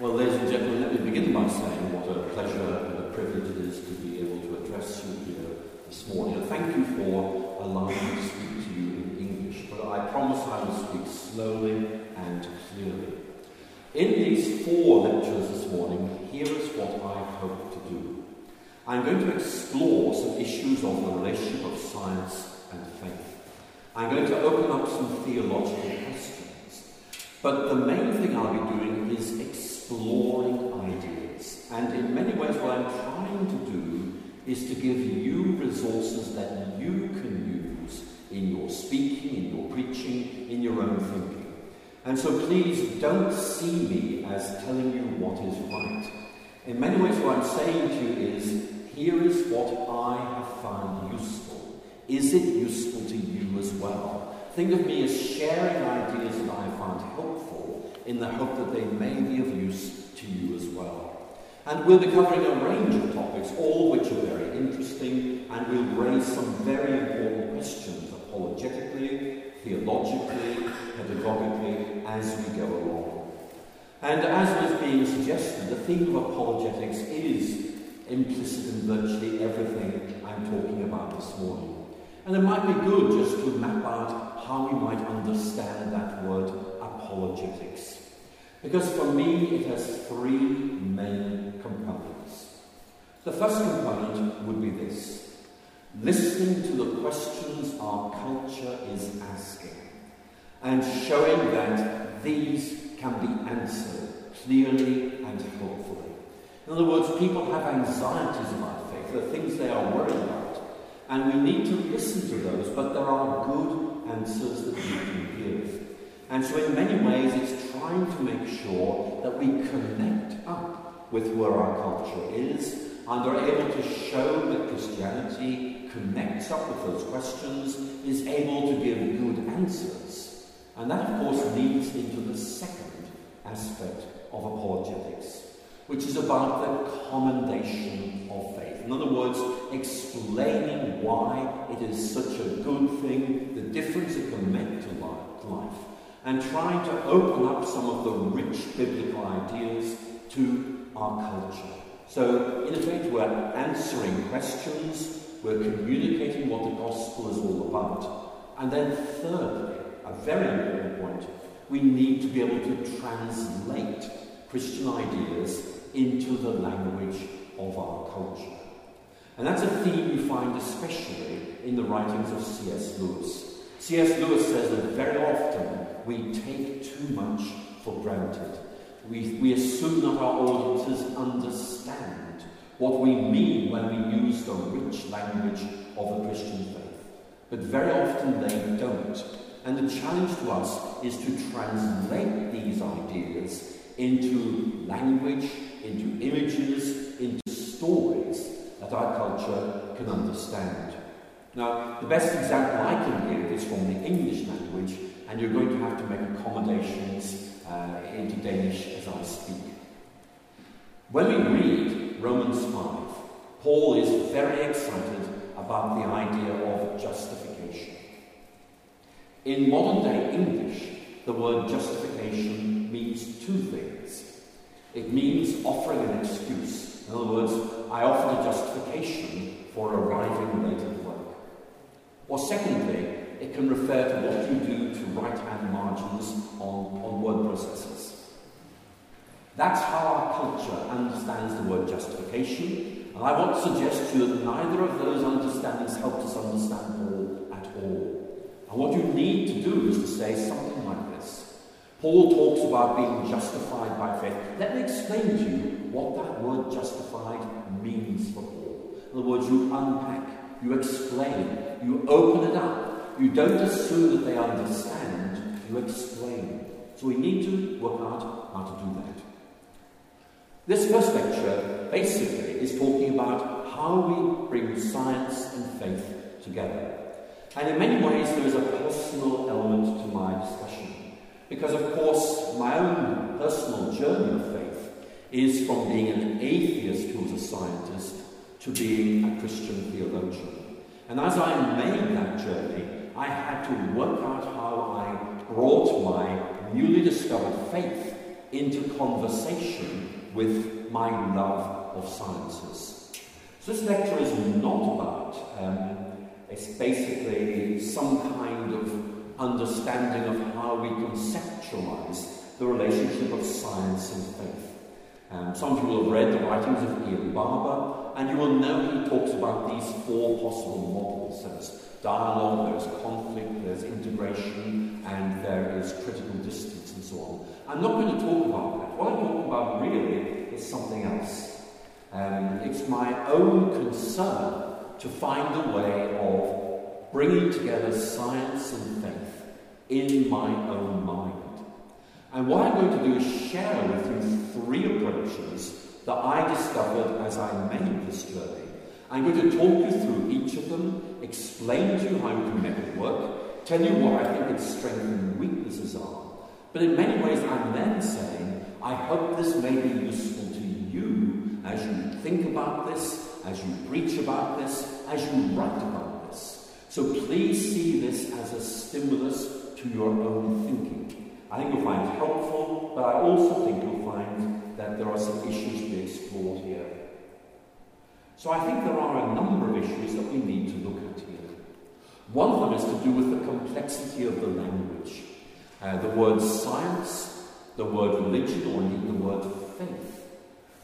Well, ladies and gentlemen, let me begin by saying what a pleasure and a privilege it is to be able to address you here this morning. Thank you for allowing me to speak to you in English. But I promise I will speak slowly and clearly. In these four lectures this morning, here is what I hope to do. I'm going to explore some issues of the relationship of science and faith. I'm going to open up some theological questions. But the main thing I'll be doing is exploring ideas. And in many ways, what I'm trying to do is to give you resources that you can use in your speaking, in your preaching, in your own thinking. And so please don't see me as telling you what is right. In many ways, what I'm saying to you is here is what I have found useful. Is it useful to you as well? Think of me as sharing ideas that I found helpful in the hope that they may be of use to you as well. And we'll be covering a range of topics, all which are very interesting, and we'll raise some very important questions apologetically, theologically, pedagogically, as we go along. And as was being suggested, the theme of apologetics is implicit in virtually everything I'm talking about this morning. And it might be good just to map out how we might understand that word apologetics. Because for me, it has three main components. The first component would be this listening to the questions our culture is asking and showing that these can be answered clearly and helpfully. In other words, people have anxieties about faith, are things they are worried about, and we need to listen to those, but there are good answers that we can give. And so, in many ways, it's trying to make sure that we connect up with where our culture is and are able to show that Christianity connects up with those questions, is able to give good answers. And that, of course, leads into the second aspect of apologetics, which is about the commendation of faith. In other words, explaining why it is such a good thing, the difference it can make to life and trying to open up some of the rich biblical ideas to our culture. So, in effect, we're answering questions, we're communicating what the gospel is all about. And then, thirdly, a very important point, we need to be able to translate Christian ideas into the language of our culture. And that's a theme you find especially in the writings of C.S. Lewis. C.S. Lewis says that very often we take too much for granted. We, we assume that our audiences understand what we mean when we use the rich language of the Christian faith. But very often they don't. And the challenge to us is to translate these ideas into language, into images, into stories that our culture can understand. Now, the best example I can give is from the English language, and you're going to have to make accommodations uh, into Danish as I speak. When we read Romans 5, Paul is very excited about the idea of justification. In modern day English, the word justification means two things. It means offering an excuse. In other words, I offer a justification for arriving late at work. Or secondly, it can refer to what you do to right-hand margins on, on word processors. That's how our culture understands the word justification, and I want to suggest to you that neither of those understandings helps us understand Paul at all. And what you need to do is to say something like this. Paul talks about being justified by faith. Let me explain to you what that word justified means for Paul. In other words, you unpack, you explain, you open it up, you don't assume that they understand, you explain. So we need to work out how to do that. This first lecture basically is talking about how we bring science and faith together. And in many ways, there is a personal element to my discussion. Because, of course, my own personal journey of faith is from being an atheist who was a scientist to being a Christian theologian. And as I made that journey, I had to work out how I brought my newly discovered faith into conversation with my love of sciences. So this lecture is not about, um, it's basically some kind of understanding of how we conceptualize the relationship of science and faith. Um, some of you will have read the writings of Ian Barbour, and you will know he talks about these four possible models. There's dialogue, there's conflict, there's integration, and there is critical distance and so on. I'm not going to talk about that. What I'm talking about really is something else. Um, it's my own concern to find a way of bringing together science and faith in my own mind. And what I'm going to do is share with you three approaches that I discovered as I made this journey. I'm going to talk you through each of them, explain to you how you can make it work, tell you what I think its strengths and weaknesses are. But in many ways, I'm then saying, I hope this may be useful to you as you think about this, as you preach about this, as you write about this. So please see this as a stimulus to your own thinking. I think you'll find it helpful, but I also think you'll find that there are some issues to be explored here. So I think there are a number of issues that we need to look at here. One of them is to do with the complexity of the language. Uh, the word science, the word religion, or indeed the word faith.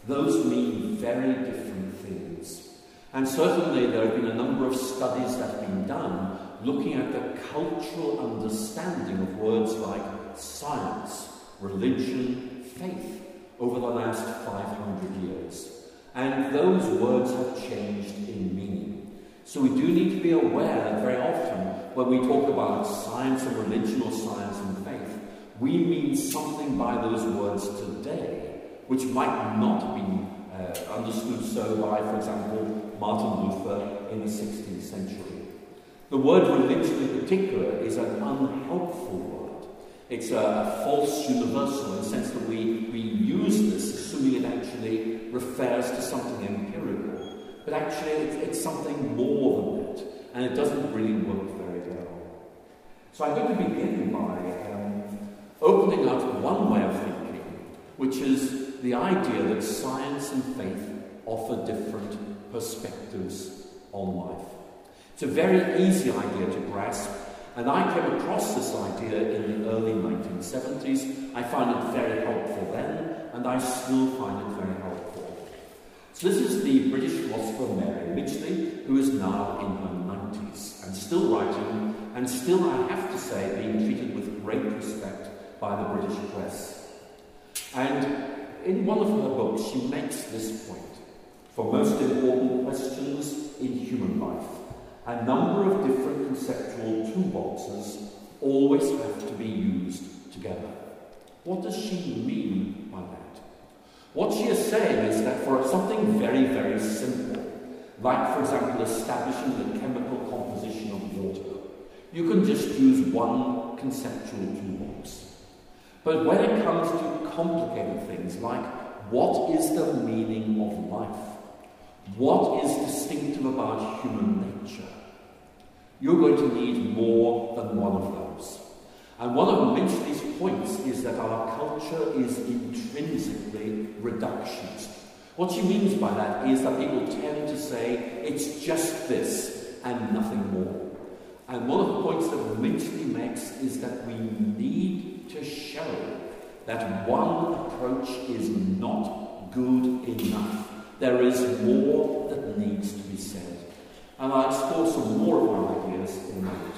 Those mean very different things. And certainly there have been a number of studies that have been done looking at the cultural understanding of words like science, religion, faith over the last 500 years. And those words have changed in meaning. So we do need to be aware that very often when we talk about science and religion or science and faith, we mean something by those words today, which might not be uh, understood so by, for example, Martin Luther in the 16th century. The word religion in particular is an unhelpful word. It's a false universal in the sense that we, we use this assuming it actually refers to something empirical. But actually, it's, it's something more than that, and it doesn't really work very well. So I'm going to begin by um, opening up one way of thinking, which is the idea that science and faith offer different perspectives on life. It's a very easy idea to grasp, and I came across this idea in the early 1970s. I found it very helpful then, and I still find it very helpful. So this is the British philosopher Mary Midgley, who is now in her 90s, and still writing, and still, I have to say, being treated with great respect by the British press. And in one of her books, she makes this point. For most important questions in human life, a number of different conceptual always have to be used together. What does she mean by that? What she is saying is that for something very, very simple, like, for example, establishing the chemical composition of water, you can just use one conceptual toolbox. But when it comes to complicated things like what is the meaning of life? What is distinctive about human nature? You're going to need more than one of those. And one of Midgley's points is that our culture is intrinsically reductionist. What she means by that is that people tend to say it's just this and nothing more. And one of the points that Midgley makes is that we need to show that one approach is not good enough. There is more that needs to be said. And I'll explore some more of my ideas in a moment.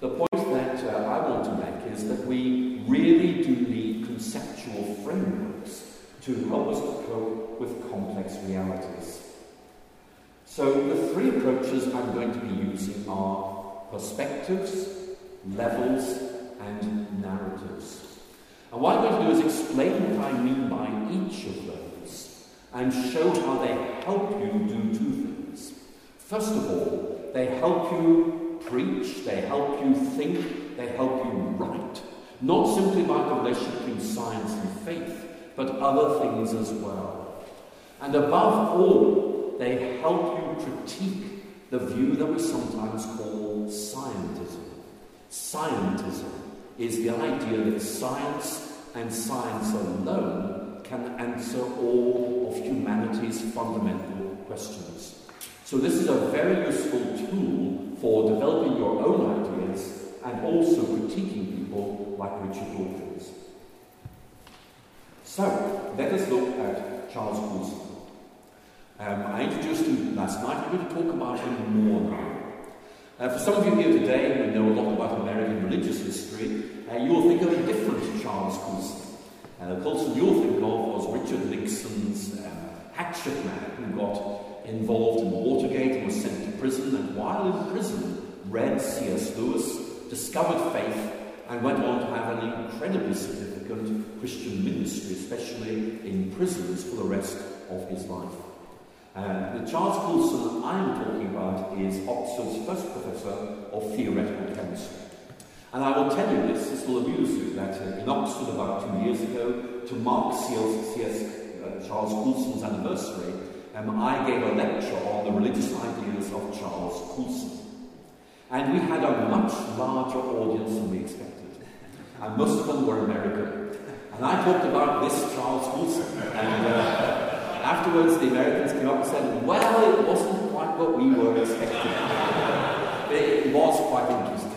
The point that uh, I want to make is that we really do need conceptual frameworks to help us to cope with complex realities. So the three approaches I'm going to be using are perspectives, levels, and narratives. And what I'm going to do is explain what I mean by each of those and show how they help you do two things. First of all, they help you preach, they help you think, they help you write. Not simply about the relationship between science and faith, but other things as well. And above all, they help you critique the view that we sometimes call scientism. Scientism is the idea that science and science alone can answer all of humanity's fundamental questions. So this is a very useful tool for developing your own ideas and also critiquing people like Richard Dawkins. So, let us look at Charles Coulson. Um, I introduced him last night. I'm going to talk about him more now. Uh, for some of you here today who know a lot about American religious history, uh, you'll think of a different Charles Colson. Uh, Colson you'll think of was Richard Nixon's uh, hatchet man who got involved in Watergate and was sent to prison, and while in prison, read C.S. Lewis, discovered faith, and went on to have an incredibly significant Christian ministry, especially in prisons, for the rest of his life. Uh, the Charles Coulson I'm talking about is Oxford's first professor of theoretical chemistry. And I will tell you this, this will amuse you, that uh, in Oxford about two years ago, to mark C.S. Uh, Charles Coulson's anniversary, um, I gave a lecture on the religious ideas of Charles Coulson. And we had a much larger audience than we expected. And most of them were American. And I talked about this Charles Coulson. And uh, afterwards, the Americans came up and said, well, it wasn't quite what we were expecting. it was quite interesting.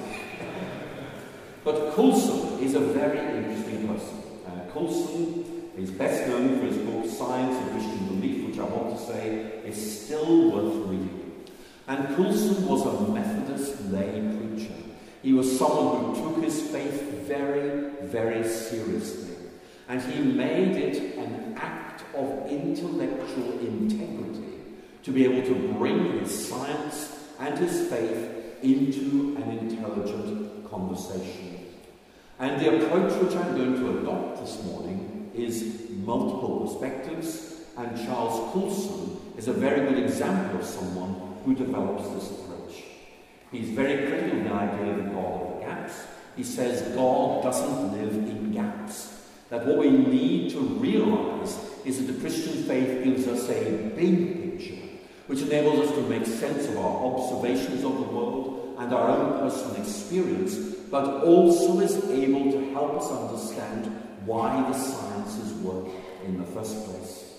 But Coulson is a very interesting person. Uh, Coulson is best known for his book Science and Christian Belief, which I want to say is still worth reading. And Coulson was a Methodist lay preacher. He was someone who took his faith very, very seriously. And he made it an act of intellectual integrity to be able to bring his science and his faith into an intelligent conversation. And the approach which I'm going to adopt this morning is multiple perspectives, and Charles Coulson is a very good example of someone who develops this approach. He's very critical of the idea of God of the gaps. He says God doesn't live in gaps. That what we need to realize is that the Christian faith gives us a big picture, which enables us to make sense of our observations of the world and our own personal experience, but also is able to help us understand why the sciences work in the first place.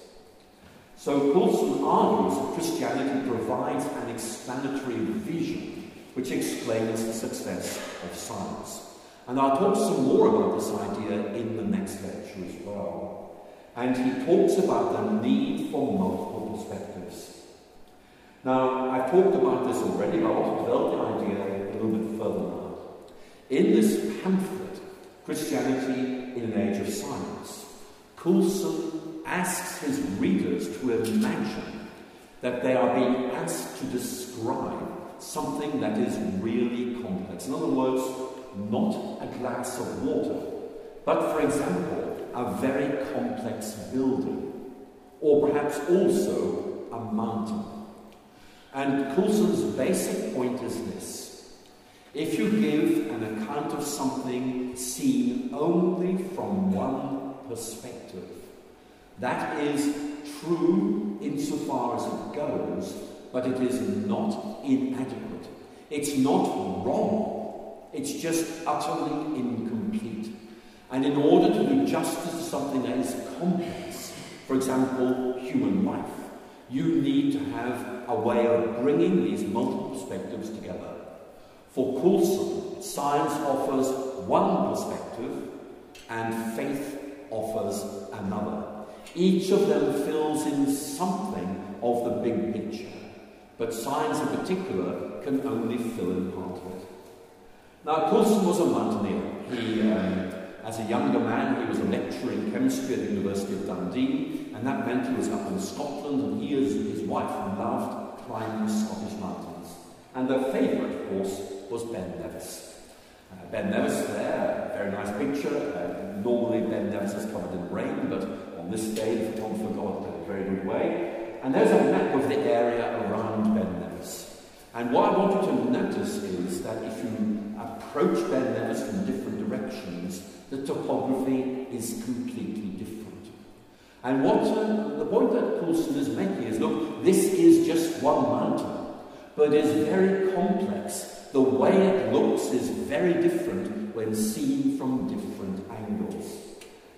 So Coulson argues that Christianity provides an explanatory vision which explains the success of science. And I'll talk some more about this idea in the next lecture as well. And he talks about the need for multiple perspectives. Now, I've talked about this already, but I want to develop the idea a little bit further now. In this pamphlet, Christianity in an Age of Science, Coulson asks his readers to imagine that they are being asked to describe something that is really complex. In other words, not a glass of water, but, for example, a very complex building, or perhaps also a mountain. And Coulson's basic point is this if you give an account of something seen only from one perspective, that is true insofar as it goes, but it is not inadequate. It's not wrong it's just utterly incomplete. And in order to do justice to something that is complex, for example, human life, you need to have a way of bringing these multiple perspectives together. For Coulson, science offers one perspective and faith offers another. Each of them fills in something of the big picture, but science in particular can only fill in part of it. Now, Coulson was a mountaineer. He, um, as a younger man, he was a lecturer in chemistry at the University of Dundee, and that meant he was up in Scotland, and he and his wife loved climbing Scottish mountains. And their favourite, of course, was Ben Nevis. Uh, ben Nevis there, very nice picture. Uh, normally, Ben Nevis is covered in rain, but on this day, the photographer got a very good way. And there's a map of the area around Ben Nevis. And what I want you to notice is that if you approach Ben Nevis from different directions, the topography is completely different. And what uh, the point that Coulson is making is look, this is just one mountain, but it is very complex. The way it looks is very different when seen from different angles.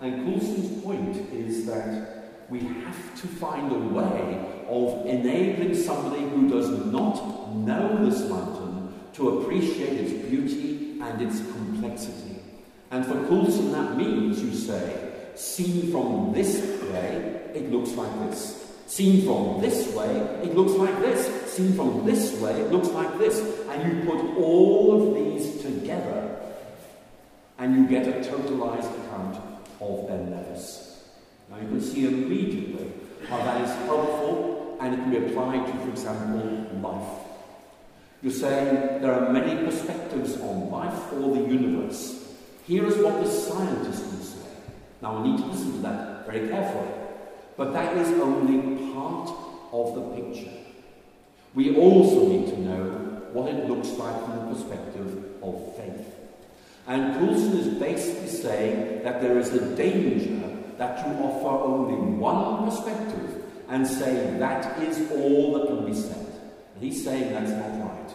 And Coulson's point is that we have to find a way of enabling somebody who does not know this mountain to appreciate its beauty and its complexity. And for Coulson, that means, you say, seen from this way, it looks like this. Seen from this way, it looks like this. Seen from this way, it looks like this. And you put all of these together, and you get a totalized account of Ben Nevis. Now you can see immediately how that is helpful and it can be applied to, for example, life. You're saying there are many perspectives on life or the universe. Here is what the scientist would say. Now we need to listen to that very carefully. But that is only part of the picture. We also need to know what it looks like from the perspective of faith. And Coulson is basically saying that there is a danger that you offer only one perspective and say that is all that can be said. And he's saying that's not right.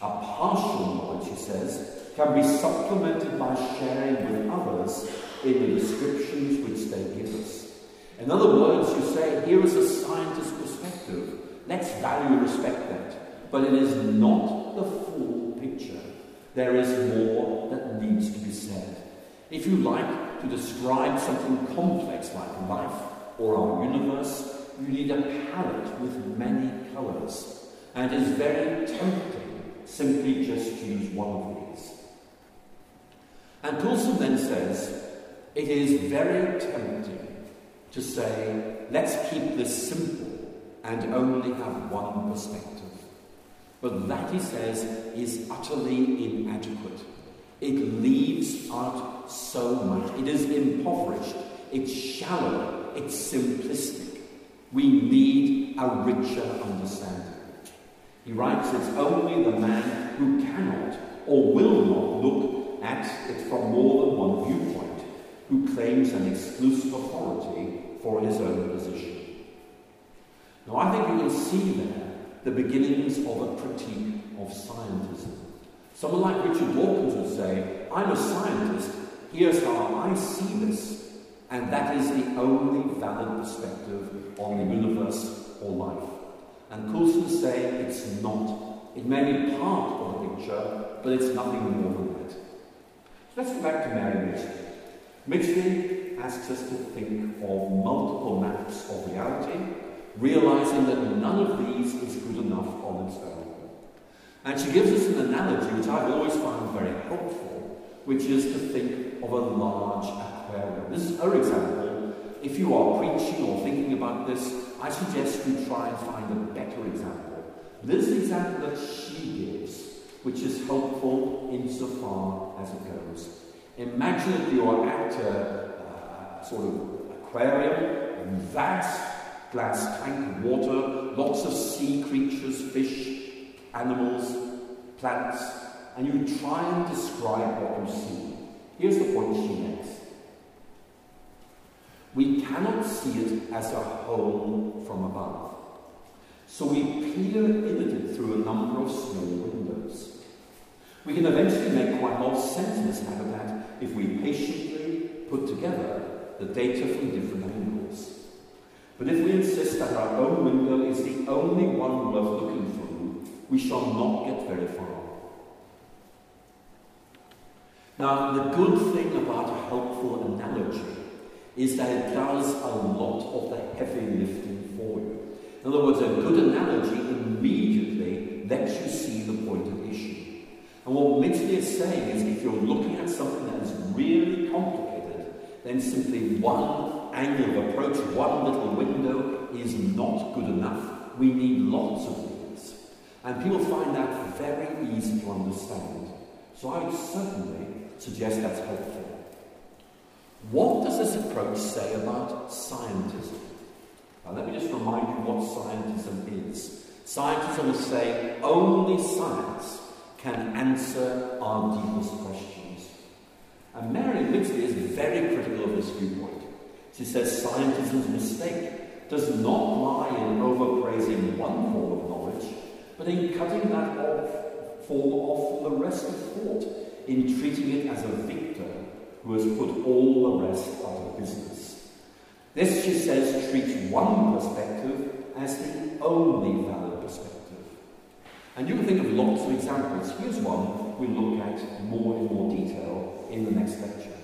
A partial knowledge, he says, can be supplemented by sharing with others in the descriptions which they give us. In other words, you say, here is a scientist's perspective. Let's value respect that. But it is not the full picture. There is more that needs to be said. If you like to describe something complex like life or our universe, you need a palette with many colours. And it is very tempting simply just to use one of these. And Coulson then says, it is very tempting to say, let's keep this simple and only have one perspective. But that, he says, is utterly inadequate. It leaves out so much. It is impoverished. It's shallow. It's simplistic. We need a richer understanding. He writes, it's only the man who cannot or will not look at it from more than one viewpoint who claims an exclusive authority for his own position. Now, I think you can see there the beginnings of a critique of scientism. Someone like Richard Dawkins would say, I'm a scientist, here's how I see this, and that is the only valid perspective on the universe or life. And Coulson will say it's not. It may be part of the picture, but it's nothing more than that. So let's go back to Mary Midgley. Midgley asks us to think of multiple maps of reality, realizing that none of these is good enough on its own. And she gives us an analogy which I've always found very helpful, which is to think of a large aquarium. This is her example. If you are preaching or thinking about this, I suggest you try and find a better example. This example that she gives, which is helpful insofar as it goes. Imagine that you're at a, uh, sort of aquarium, vast glass tank water, lots of sea creatures, fish, animals, plants, and you try and describe what you see. Here's the point she makes. We cannot see it as a whole from above. So we peer in at it through a number of small windows. We can eventually make quite a lot of sense out of that if we patiently put together the data from different. But if we insist that our own window is the only one worth looking through, we shall not get very far. Now, the good thing about a helpful analogy is that it does a lot of the heavy lifting for you. In other words, a good analogy immediately lets you see the point of issue. And what Midgley is saying is if you're looking at something that is really complicated, then simply one angle of approach, one little window is not good enough. We need lots of these. And people find that very easy to understand. So I would certainly suggest that's helpful. What does this approach say about scientism? Now, let me just remind you what scientism is. Scientism will say only science can answer our deepest questions. And Mary Midgley is very critical of this viewpoint. She says scientism's mistake does not lie in overpraising one form of knowledge, but in cutting that off, form off from the rest of thought, in treating it as a victor who has put all the rest out of business. This, she says, treats one perspective as the only valid perspective. And you can think of lots of examples. Here's one we'll look at more in more detail in the next lecture.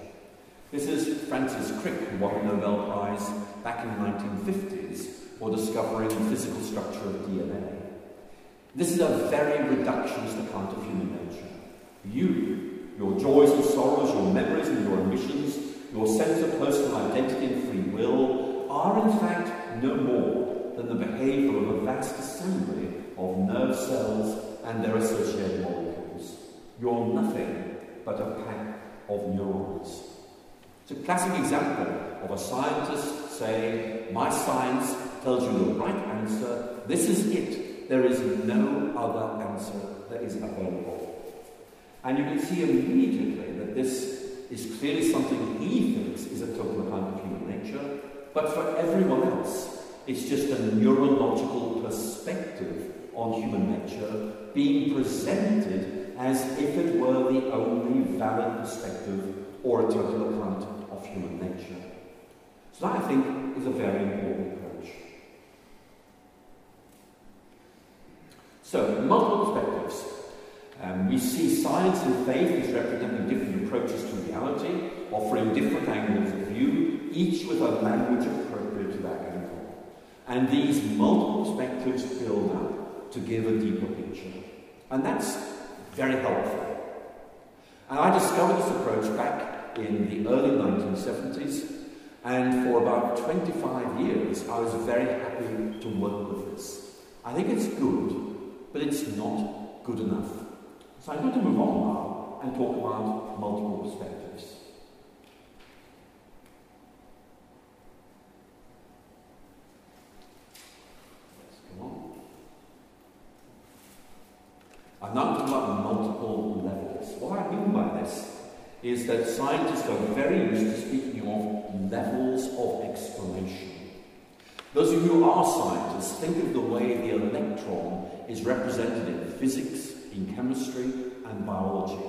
This is Francis Crick, who won the Nobel Prize back in the 1950s for discovering the physical structure of DNA. This is a very reductionist account of human nature. You, your joys and sorrows, your memories and your ambitions, your sense of personal identity and free will are in fact no more than the behaviour of a vast assembly of nerve cells and their associated molecules. You're nothing but a pack of neurons. It's a classic example of a scientist saying, My science tells you the right answer, this is it. There is no other answer that is available. And you can see immediately that this is clearly something he thinks is a total account of human nature, but for everyone else, it's just a neurological perspective on human nature being presented as if it were the only valid perspective or a total account human nature. So that, I think, is a very important approach. So, multiple perspectives. Um, we see science and faith as representing different approaches to reality, offering different angles of view, each with a language appropriate to that angle. And these multiple perspectives build up to give a deeper picture. And that's very helpful. And I discovered this approach back in the early 1970s, and for about 25 years I was very happy to work with this. I think it's good, but it's not good enough. So I'm going to move on now and talk about multiple perspectives. I'm now talking about multiple levels. What do I mean by this is that scientists are very used to speaking of levels of explanation. Those of you who are scientists, think of the way the electron is represented in physics, in chemistry, and biology.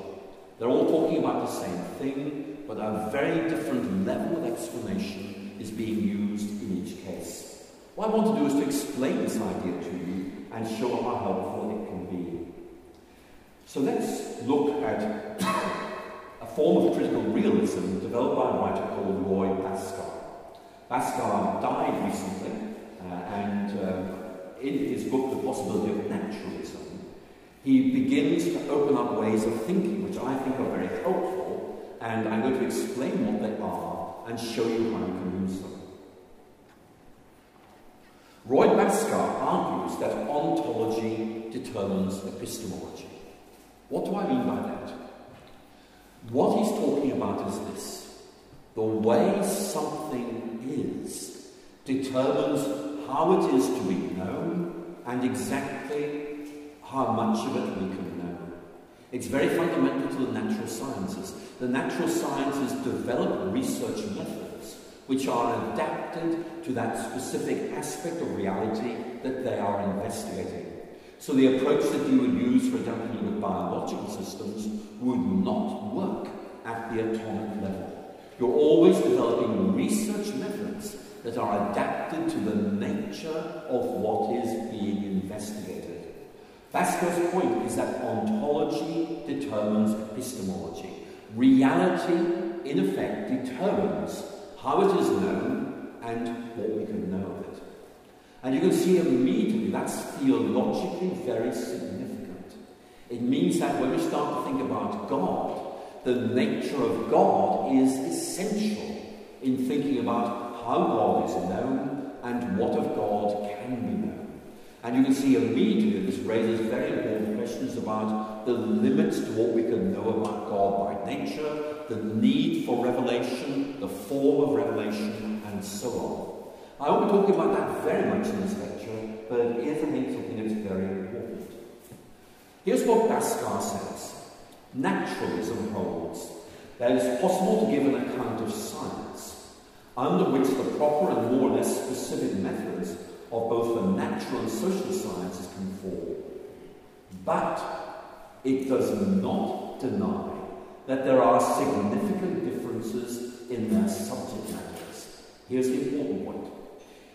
They're all talking about the same thing, but a very different level of explanation is being used in each case. What I want to do is to explain this idea to you and show how helpful it can be. So let's look at form of critical realism developed by a writer called Roy Bhaskar. Bhaskar died recently, uh, and uh, in his book, The Possibility of Naturalism, he begins to open up ways of thinking which I think are very helpful, and I'm going to explain what they are and show you how you can use them. Roy Bhaskar argues that ontology determines epistemology. What do I mean by that? What he's talking about is this the way something is determines how it is to be known and exactly how much of it we can know. It's very fundamental to the natural sciences. The natural sciences develop research methods which are adapted to that specific aspect of reality that they are investigating. So the approach that you would use, for example, with biological systems would not work at the atomic level. You're always developing research methods that are adapted to the nature of what is being investigated. Bhaskar's point is that ontology determines epistemology. Reality, in effect, determines how it is known and what we can know of it. And you can see immediately that's theologically very significant. It means that when we start to think about God, the nature of God is essential in thinking about how God is known and what of God can be known. And you can see immediately this raises very important questions about the limits to what we can know about God by nature, the need for revelation, the form of revelation, and so on. I won't be talking about that very much in this lecture, but it is, I think, something that's very important. Here's what Bhaskar says Naturalism holds that it is possible to give an account of science under which the proper and more or less specific methods of both the natural and social sciences can fall. But it does not deny that there are significant differences in their subject matters. Here's the important point.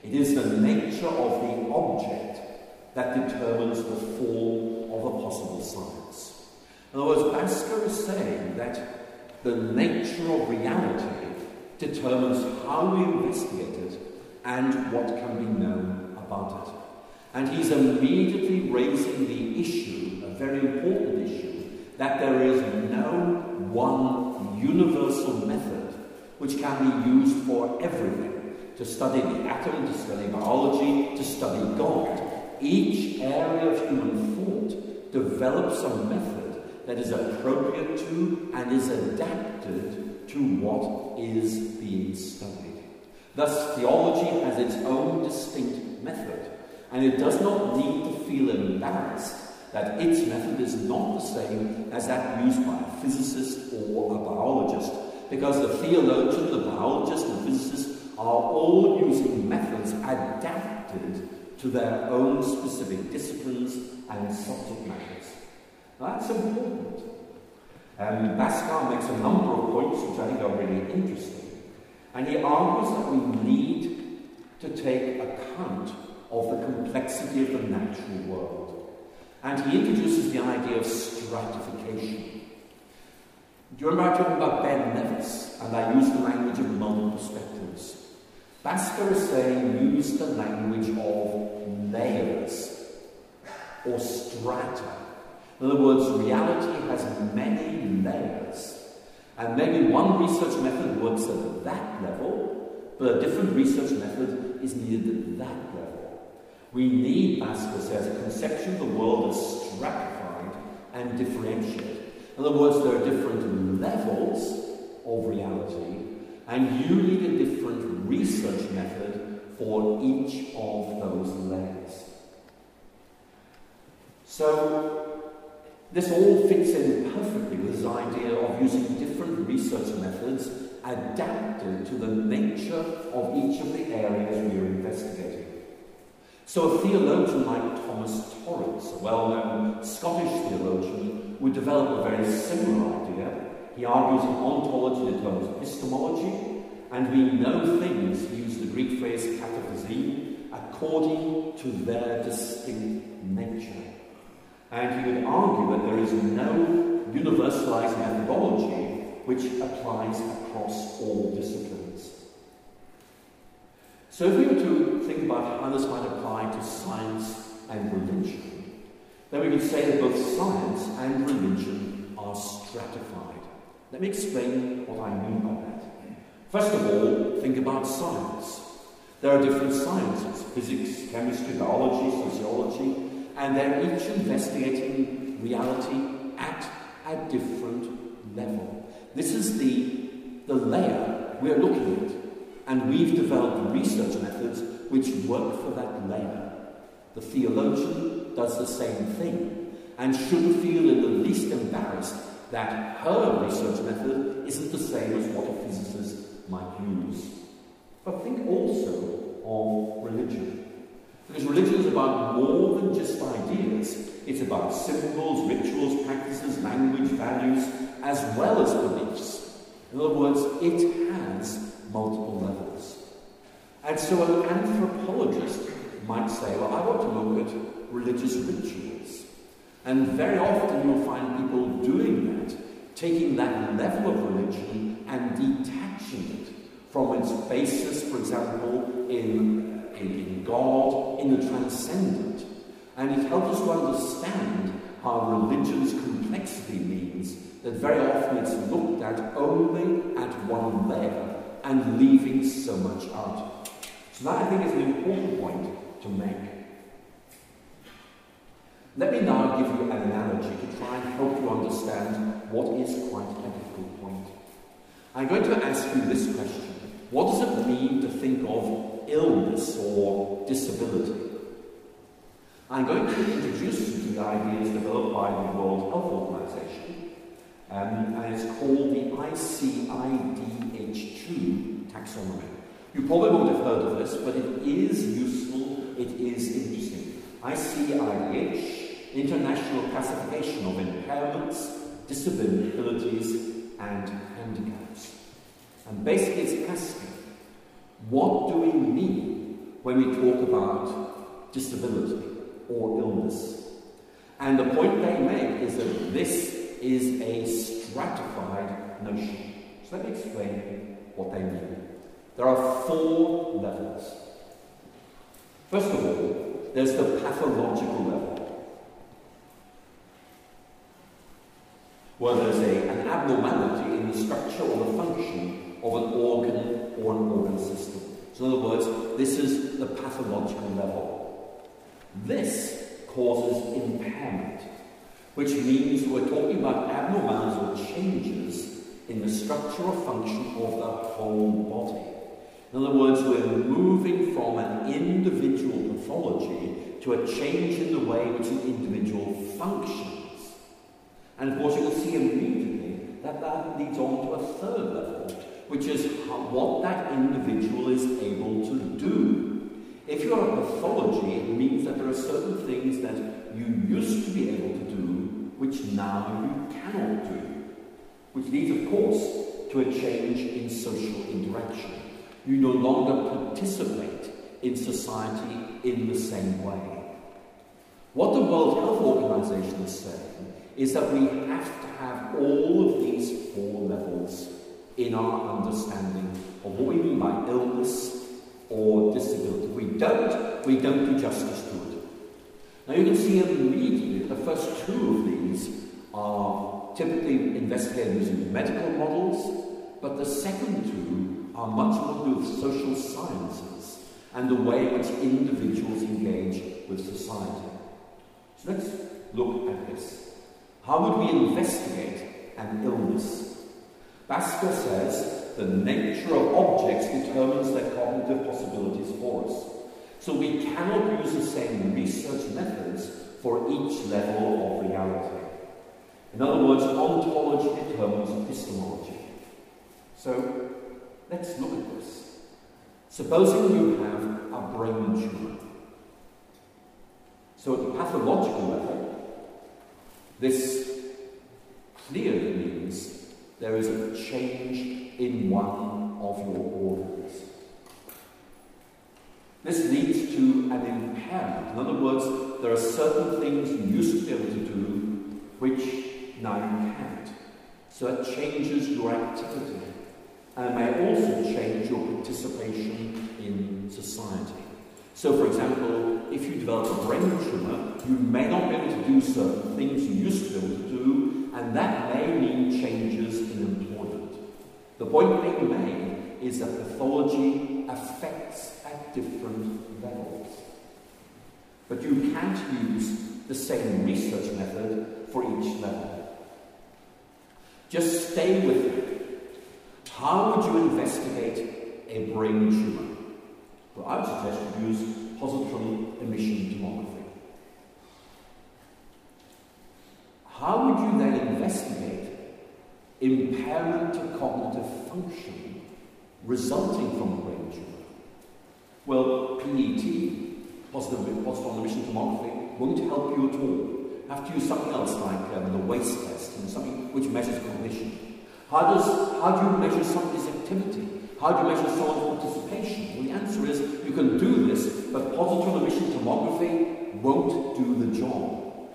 It is the nature of the object that determines the form of a possible science. In other words, Bhaskar is saying that the nature of reality determines how we investigate it and what can be known about it. And he's immediately raising the issue, a very important issue, that there is no one universal method which can be used for everything to study the atom, to study biology, to study God. Each area of human thought develops a method that is appropriate to and is adapted to what is being studied. Thus, theology has its own distinct method, and it does not need to feel embarrassed that its method is not the same as that used by a physicist or a biologist, because the theologian, the biologist, and the physicist are all using methods adapted to their own specific disciplines and subject matters. That's important. Um, Bhaskar makes a number of points which I think are really interesting. And he argues that we need to take account of the complexity of the natural world. And he introduces the idea of stratification. Do you remember I talking about Ben Nevis? And I used the language of multiple perspectives. Bhaskar is saying use the language of layers or strata. In other words, reality has many layers. And maybe one research method works at that level, but a different research method is needed at that level. We need, Bhaskar says, a conception of the world as stratified and differentiated. In other words, there are different levels of reality, and you need a different research method for each of those layers. So, this all fits in perfectly with this idea of using different research methods adapted to the nature of each of the areas we are investigating. So, a theologian like Thomas Torrance, a well known Scottish theologian, would develop a very similar idea. He argues in ontology of epistemology, and we know things, he used the Greek phrase kata physin, according to their distinct nature. And he would argue that there is no universalized methodology which applies across all disciplines. So if we were to think about how this might apply to science and religion, then we could say that both science and religion are stratified. Let me explain what I mean by that. First of all, think about science. There are different sciences physics, chemistry, biology, sociology, and they're each investigating reality at a different level. This is the, the layer we're looking at, and we've developed research methods which work for that layer. The theologian does the same thing and shouldn't feel in the least embarrassed that her research method isn't the same as what a physicist might use. But think also of religion. Because religion is about more than just ideas. It's about symbols, rituals, practices, language, values, as well as beliefs. In other words, it has multiple levels. And so an anthropologist might say, well, I want to look at religious rituals. And very often you'll find people doing that, taking that level of religion and detaching from its basis, for example, in, in, in God, in the transcendent. And it helps us to understand how religion's complexity means that very often it's looked at only at one layer and leaving so much out. So that I think is an important point to make. Let me now give you an analogy to try and help you understand what is quite a difficult point. I'm going to ask you this question. What does it mean to think of illness or disability? I'm going to introduce you to the ideas developed by the World Health Organization, um, and it's called the ICIDH2 taxonomy. You probably won't have heard of this, but it is useful, it is interesting. ICIDH, International Classification of Impairments, Disabilities, and handicaps. And basically, it's asking what do we mean when we talk about disability or illness? And the point they make is that this is a stratified notion. So let me explain what they mean. There are four levels. First of all, there's the pathological level, where there's a, an abnormality in the structure or the function of an organ or an organ system. So, in other words, this is the pathological level. This causes impairment, which means we're talking about abnormalities or changes in the structure or function of the whole body. In other words, we're moving from an individual pathology to a change in the way which an individual functions. And of course, you will see immediately that that leads on to a third level, which is how, what that individual is able to do. If you are a pathology, it means that there are certain things that you used to be able to do which now you cannot do, which leads, of course, to a change in social interaction. You no longer participate in society in the same way. What the World Health Organization is saying is that we have to have all of these four levels in our understanding of what we mean by illness or disability. If we don't, we don't do justice to it. Now you can see immediately the first two of these are typically investigated using medical models, but the second two are much more to do with social sciences and the way in which individuals engage with society. So let's look at this. How would we investigate an illness Bhaskar says the nature of objects determines their cognitive possibilities for us. So we cannot use the same research methods for each level of reality. In other words, ontology determines epistemology. So let's look at this. Supposing you have a brain tumour. So at the pathological level, this clearly means there is a change in one of your organs. This leads to an impairment. In other words, there are certain things you used to be able to do which now you can't. So it changes your activity and may also change your participation in society. So, for example, if you develop a brain tumour, you may not be able to do certain things you used to be able to do, and that may mean changes in employment. The point being made is that pathology affects at different levels. But you can't use the same research method for each level. Just stay with it. How would you investigate a brain tumour? Well, I would suggest you use positron emission tomography. How would you then investigate impairment to cognitive function resulting from brain tumour? Well, PET, positive, positron emission tomography, won't help you at all. You have to use something else like um, the WAIS test, and something which measures cognition. How, does, how do you measure somebody's activity? How do you measure someone's participation? The answer is you can do this, but positron emission tomography won't do the job.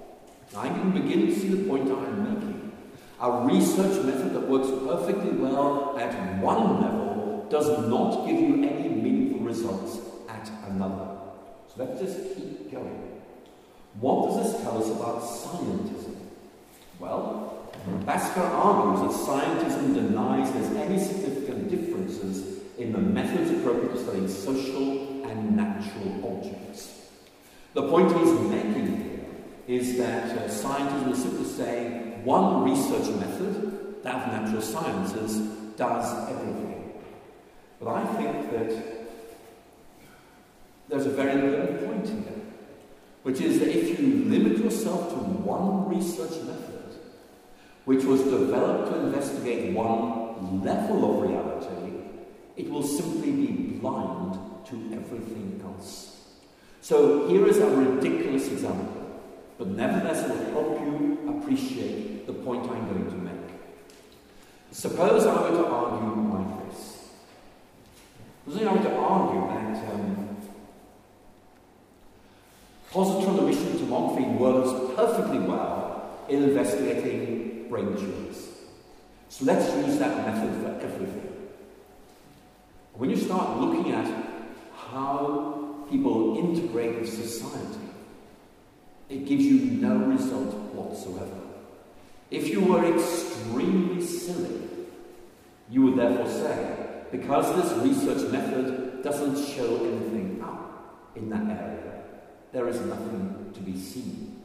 I can begin to see the point I am making. A research method that works perfectly well at one level does not give you any meaningful results at another. So let's just keep going. What does this tell us about scientism? Well, Bhaskar argues that scientism denies in the methods appropriate to studying social and natural objects. The point he's making here is that uh, scientism is simply say one research method, that of natural sciences, does everything. But I think that there's a very important point here, which is that if you limit yourself to one research method, which was developed to investigate one level of reality, it will simply be blind to everything else. So here is a ridiculous example. But nevertheless, will help you appreciate the point I'm going to make. Suppose I were to argue like this. Suppose I were to argue that um, positron emission tomography works perfectly well in investigating brain tumors. So let's use that method for everything. When you start looking at how people integrate with society, it gives you no result whatsoever. If you were extremely silly, you would therefore say, because this research method doesn't show anything up in that area, there is nothing to be seen.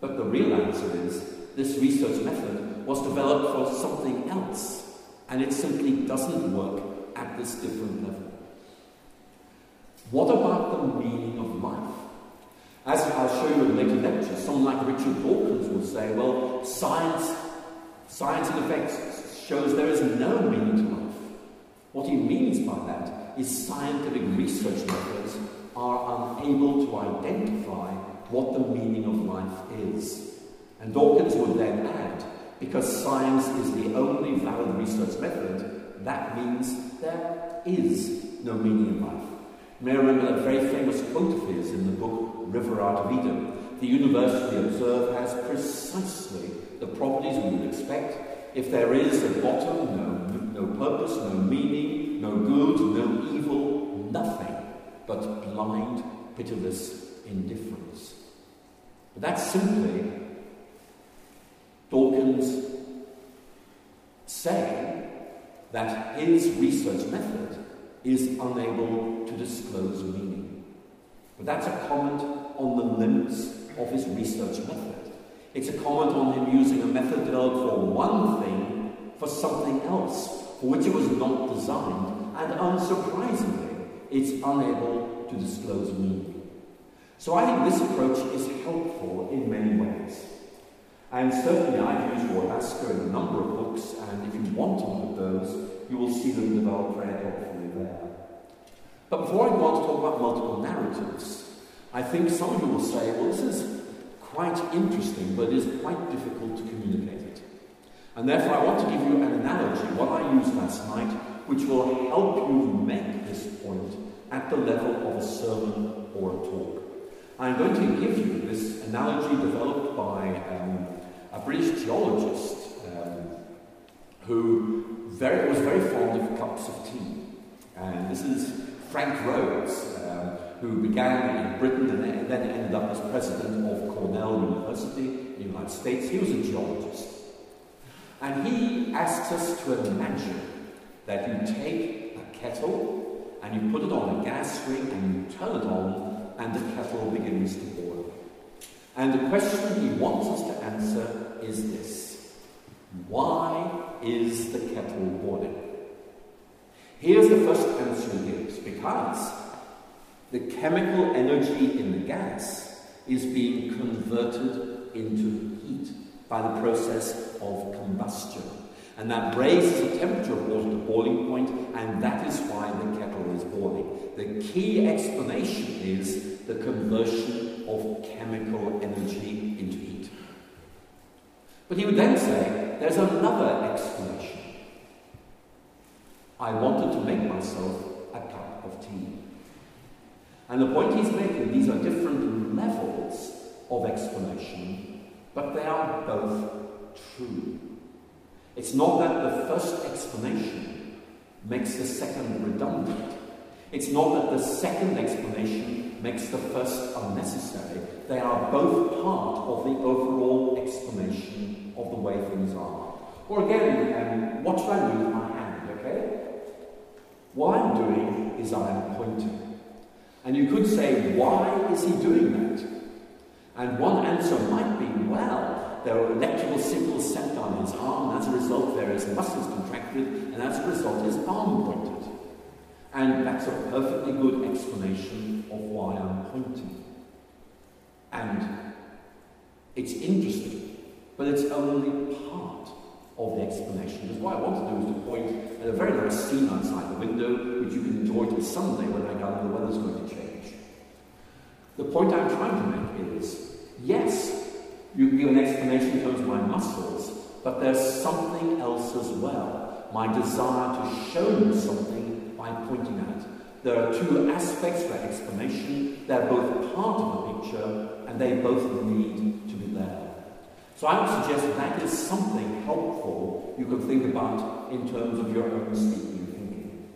But the real answer is this research method was developed for something else, and it simply doesn't work at this different level. What about the meaning of life? As I'll show you in later lectures, someone like Richard Dawkins will say, well, science, science in effect shows there is no meaning to life. What he means by that is scientific research methods are unable to identify what the meaning of life is. And Dawkins would then add, because science is the only valid research method, that means there is no meaning in life. You may remember that very famous quote of his in the book River Out of Eden. The universe, we observe, has precisely the properties we would expect. If there is a bottom, no, no purpose, no meaning, no good, no evil, nothing but blind, pitiless indifference. But that's simply Dawkins saying that his research method is unable to disclose meaning. But that's a comment on the limits of his research method. It's a comment on him using a method developed for one thing for something else for which it was not designed, and unsurprisingly, it's unable to disclose meaning. So I think this approach is helpful in many ways. And certainly I've used Bhaskar in a number of books, and if you want to look those, you will see them develop very helpfully there. But before I go on to talk about multiple narratives, I think some of you will say, well, this is quite interesting, but it is quite difficult to communicate it. And therefore, I want to give you an analogy, what I used last night, which will help you make this point at the level of a sermon or a talk. I'm going to give you this analogy developed by um, a British geologist um, who very, was very fond of cups of tea. And this is Frank Rhodes, um, who began in Britain and then ended up as president of Cornell University in the United States. He was a geologist. And he asked us to imagine that you take a kettle and you put it on a gas ring and you turn it on and the kettle begins to boil. And the question he wants us to answer is this Why is the kettle boiling? Here's the first answer he gives because the chemical energy in the gas is being converted into heat by the process of combustion. And that raises the temperature of water to boiling point, and that is why the kettle is boiling. The key explanation is the conversion of chemical energy into. But he would then say, there's another explanation. I wanted to make myself a cup of tea. And the point he's making, these are different levels of explanation, but they are both true. It's not that the first explanation makes the second redundant. It's not that the second explanation makes the first unnecessary. They are both part of the overall explanation of the way things are. Or again, um, what should I do with my hand, okay? What I'm doing is I'm pointing. And you could say, why is he doing that? And one answer might be, well, there are electrical signals sent on his arm, and as a result, there is muscles contracted, and as a result, his arm pointed. And that's a perfectly good explanation of why I'm pointing. And it's interesting, but it's only part of the explanation. Because what I want to do is to point at a very nice scene outside the window, which you can enjoy till Sunday when I gather the weather's going to change. The point I'm trying to make is, yes, you can give an explanation in terms of my muscles, but there's something else as well. My desire to show you something by pointing at. It. There are two aspects for explanation. They're both part of the picture, and they both need. So I would suggest that is something helpful you can think about in terms of your own speaking thinking.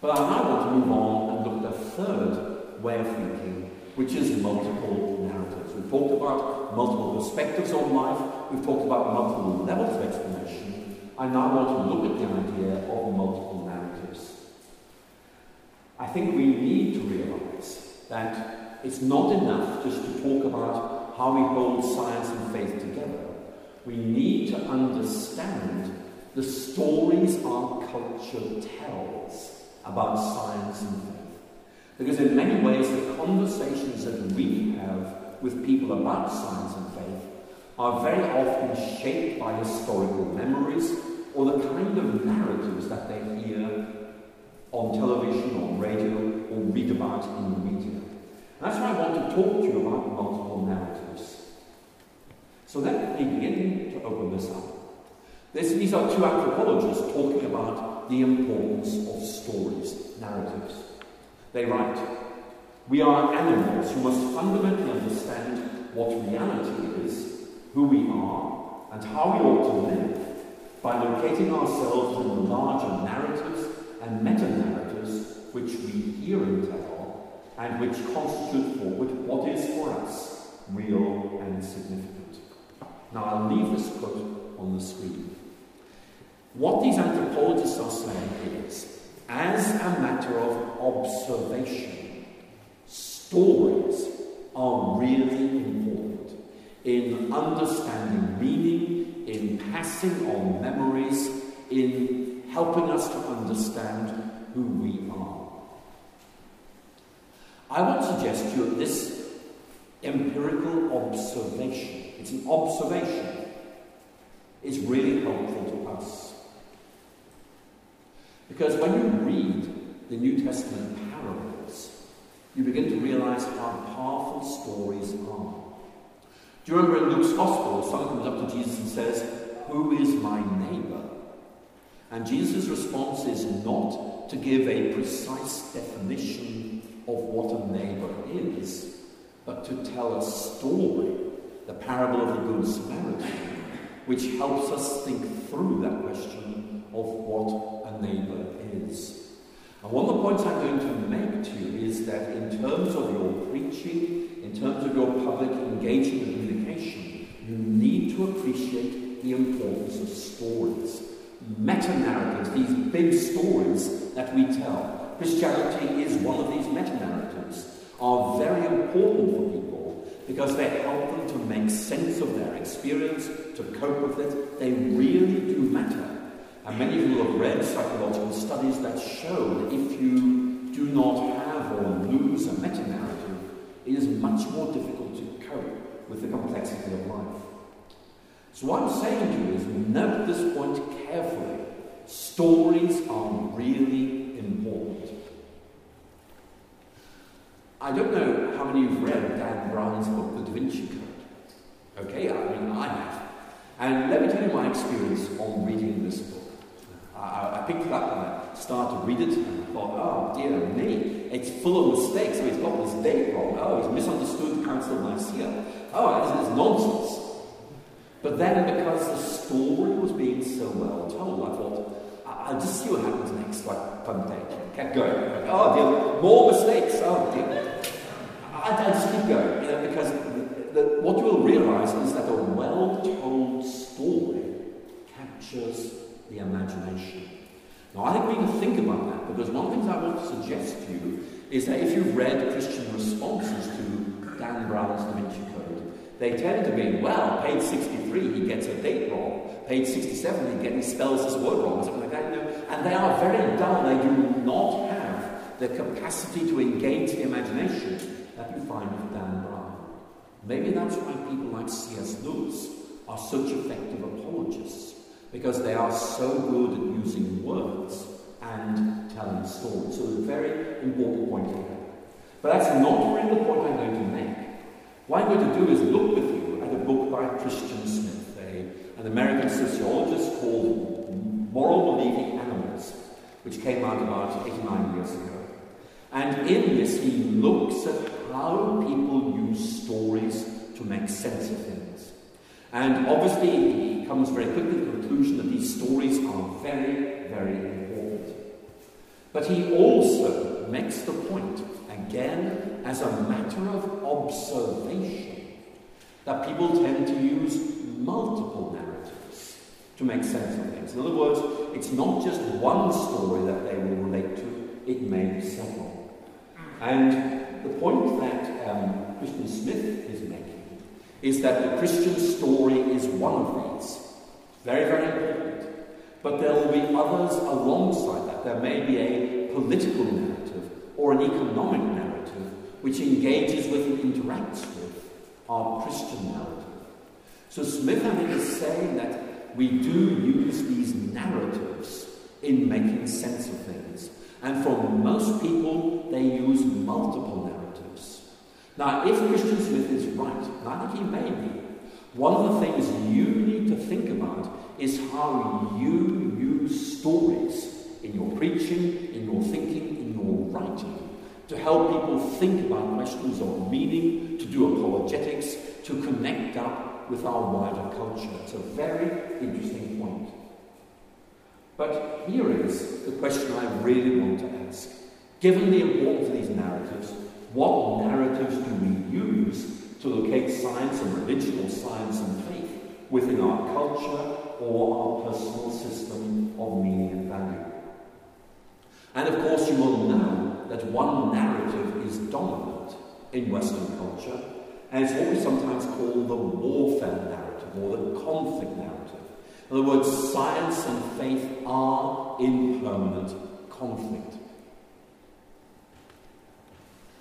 But I now want to move on and look at a third way of thinking, which is multiple narratives. We've talked about multiple perspectives on life, we've talked about multiple levels of explanation. I now want to look at the idea of multiple narratives. I think we need to realize that it's not enough just to talk about how we hold science and faith together, we need to understand the stories our culture tells about science and faith. Because in many ways, the conversations that we have with people about science and faith are very often shaped by historical memories or the kind of narratives that they hear on television, on radio, or read about in the media. That's why I want to talk to you about multiple narratives. So let me begin to open this up. This, these are two anthropologists talking about the importance of stories, narratives. They write, We are animals who must fundamentally understand what reality is, who we are, and how we ought to live by locating ourselves in the larger narratives and meta-narratives which we hear and tell, and which constitute forward what is for us real and significant. Now, I'll leave this quote on the screen. What these anthropologists are saying is, as a matter of observation, stories are really important in understanding meaning, in passing on memories, in helping us to understand who we are. I would suggest to you this empirical observation it's an observation, is really helpful to us. Because when you read the New Testament parables, you begin to realize how powerful stories are. Do you remember in Luke's Gospel, someone comes up to Jesus and says, Who is my neighbor? And Jesus' response is not to give a precise definition of what a neighbor is, but to tell a story the parable of the Good Samaritan, which helps us think through that question of what a neighbour is. And one of the points I'm going to make to you is that in terms of your preaching, in terms of your public engagement and communication, you need to appreciate the importance of stories. Meta narratives, these big stories that we tell. Christianity is one of these meta narratives, are very important for people because they help them to make sense of their experience, to cope with it. They really do matter. And many of you have read psychological studies that show that if you do not have or lose a meta narrative, it is much more difficult to cope with the complexity of life. So, what I'm saying to you is note this point carefully. Stories are really important. I don't know how many of you have read Dan Brown's book, The Da Vinci Code. Okay, I mean, I have. And let me tell you my experience on reading this book. I, I picked it up and I started to read it and thought, oh dear me, it's full of mistakes. So he's got this date wrong. Oh, he's misunderstood the Council of Nicaea. Oh, this is nonsense. But then, because the story was being so well told, I thought, I'll just see what happens next. Like, fun day. Kept going. Oh dear, more mistakes. Oh dear. I, I just keep going, you know, because the, the, what you will realize is that a well told story captures the imagination. Now, I think we can think about that because one of the things I want to suggest to you is that if you've read Christian responses to Dan Brown's Da Vinci Code, they tend to be, well, page 63, he gets a date wrong. Page 67, he, gets, he spells this word wrong, something like that. You know? And they are very dull. They do not have the capacity to engage the imagination that you find with Dan Brown. Maybe that's why people like C.S. Lewis are such effective apologists, because they are so good at using words and telling stories. So it's a very important point here. But that's not really the point I'm going to make. What I'm going to do is look with you at a book by Christian Smith, a, an American sociologist called Moral Believing Animals, which came out about 89 years ago. And in this, he looks at how people use stories to make sense of things. And obviously, he comes very quickly to the conclusion that these stories are very, very important. But he also makes the point, again, as a matter of observation, that people tend to use multiple narratives to make sense of things. In other words, it's not just one story that they will relate to, it may be several. And the point that um, Christian Smith is making is that the Christian story is one of these. Very, very important. But there will be others alongside that. There may be a political narrative or an economic narrative which engages with and interacts with our Christian narrative. So Smith, I think, is saying that we do use these narratives in making sense of things. And for most people, they use multiple narratives. Now, if Christian Smith is right, and I think he may be, one of the things you need to think about is how you use stories in your preaching, in your thinking, in your writing, to help people think about questions of meaning, to do apologetics, to connect up with our wider culture. It's a very interesting point. But here is the question I really want to ask. Given the importance of these narratives, what narratives do we use to locate science and religion or science and faith within our culture or our personal system of meaning and value? And of course, you will know that one narrative is dominant in Western culture, and it's what we sometimes call the warfare narrative or the conflict narrative. In other words, science and faith are in permanent conflict.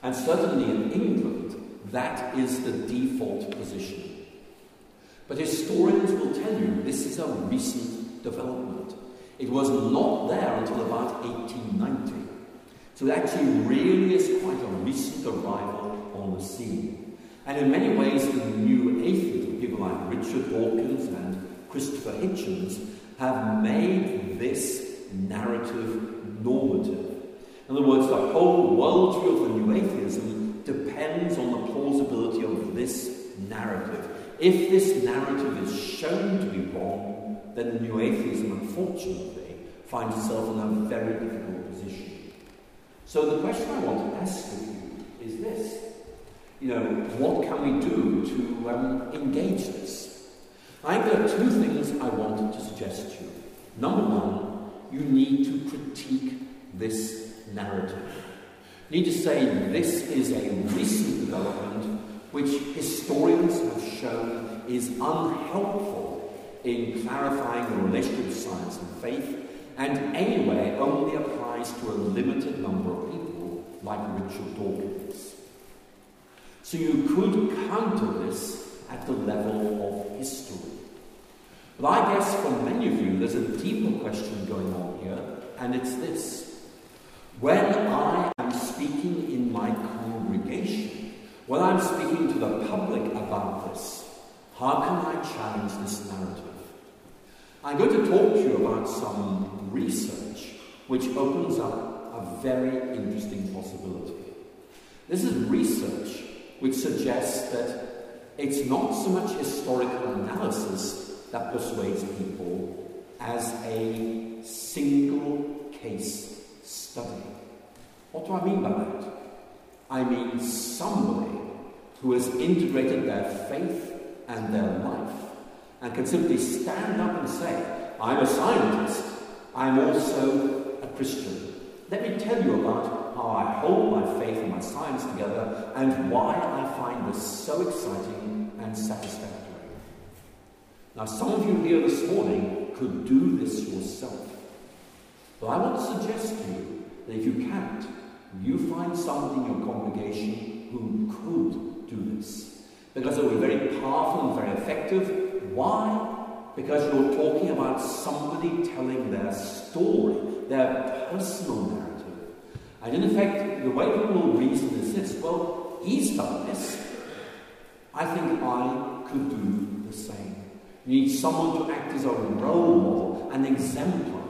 And certainly in England, that is the default position. But historians will tell you this is a recent development. It was not there until about 1890. So actually really is quite a recent arrival on the scene. And in many ways, the new atheism, people like Richard Dawkins and Christopher Hitchens have made this narrative normative. In other words, the whole worldview of the new atheism depends on the plausibility of this narrative. If this narrative is shown to be wrong, then the new atheism, unfortunately, finds itself in a very difficult position. So the question I want to ask of you is this. You know, what can we do to um, engage this? I think there are two things I wanted to suggest to you. Number one, you need to critique this narrative. You need to say this is a recent development which historians have shown is unhelpful in clarifying the relationship of science and faith, and anyway only applies to a limited number of people, like Richard Dawkins. So you could counter this at the level of history. But I guess for many of you, there's a deeper question going on here, and it's this. When I am speaking in my congregation, when I'm speaking to the public about this, how can I challenge this narrative? I'm going to talk to you about some research which opens up a very interesting possibility. This is research which suggests that it's not so much historical analysis that persuades people as a single case study. What do I mean by that? I mean somebody who has integrated their faith and their life and can simply stand up and say, I'm a scientist, I'm also a Christian. Let me tell you about how I hold my faith and my science together and why I find this so exciting and satisfactory. Now, some of you here this morning could do this yourself. But I want to suggest to you that if you can't, you find somebody in your congregation who could do this. Because it will be very powerful and very effective. Why? Because you're talking about somebody telling their story, their personal narrative. And in effect, the way people will reason is this well, he's done this. I think I could do the same. You need someone to act as a role model, an exemplar,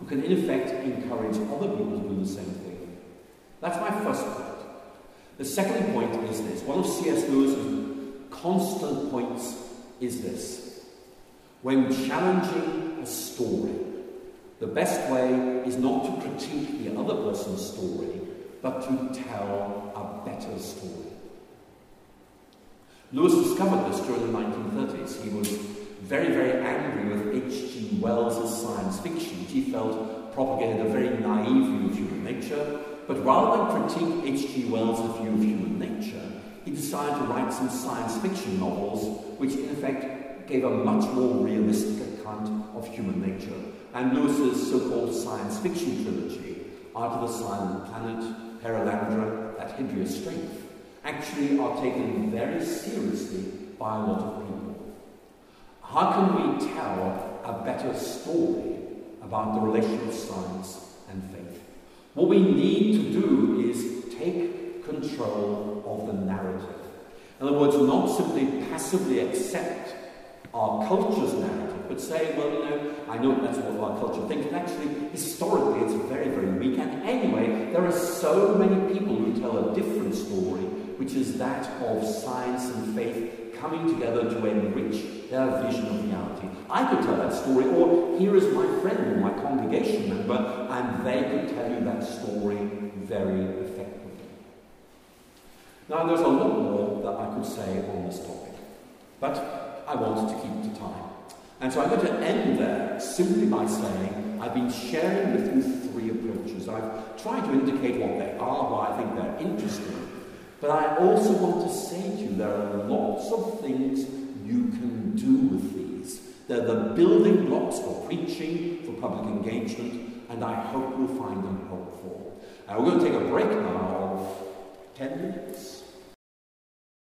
who can in effect encourage other people to do the same thing. That's my first point. The second point is this. One of C.S. Lewis's constant points is this. When challenging a story, the best way is not to critique the other person's story, but to tell a better story. Lewis discovered this during the 1930s. He was very, very angry with H.G. Wells' science fiction, which he felt propagated a very naive view of human nature. But rather than critique H.G. Wells' view of human nature, he decided to write some science fiction novels, which in effect gave a much more realistic account of human nature. And Lewis's so-called science fiction trilogy, Out of the Silent Planet, Perelandra, That Hideous Strength, actually are taken very seriously by a lot of people. How can we tell a better story about the relation of science and faith? What we need to do is take control of the narrative. In other words, not simply passively accept our culture's narrative, but say, well, you know, I know that's what our culture thinks, but actually, historically, it's very, very weak. And anyway, there are so many people who tell a different story, which is that of science and faith coming together to enrich their vision of reality. I could tell that story, or here is my friend or my congregation member, and they could tell you that story very effectively. Now, there's a lot more that I could say on this topic, but I wanted to keep to time. And so I'm going to end there simply by saying I've been sharing with you three approaches. I've tried to indicate what they are, why I think they're interesting, but I also want to say to you there are lots of things you can do with these. They're the building blocks for preaching, for public engagement, and I hope you'll find them helpful. Now we're going to take a break now of 10 minutes.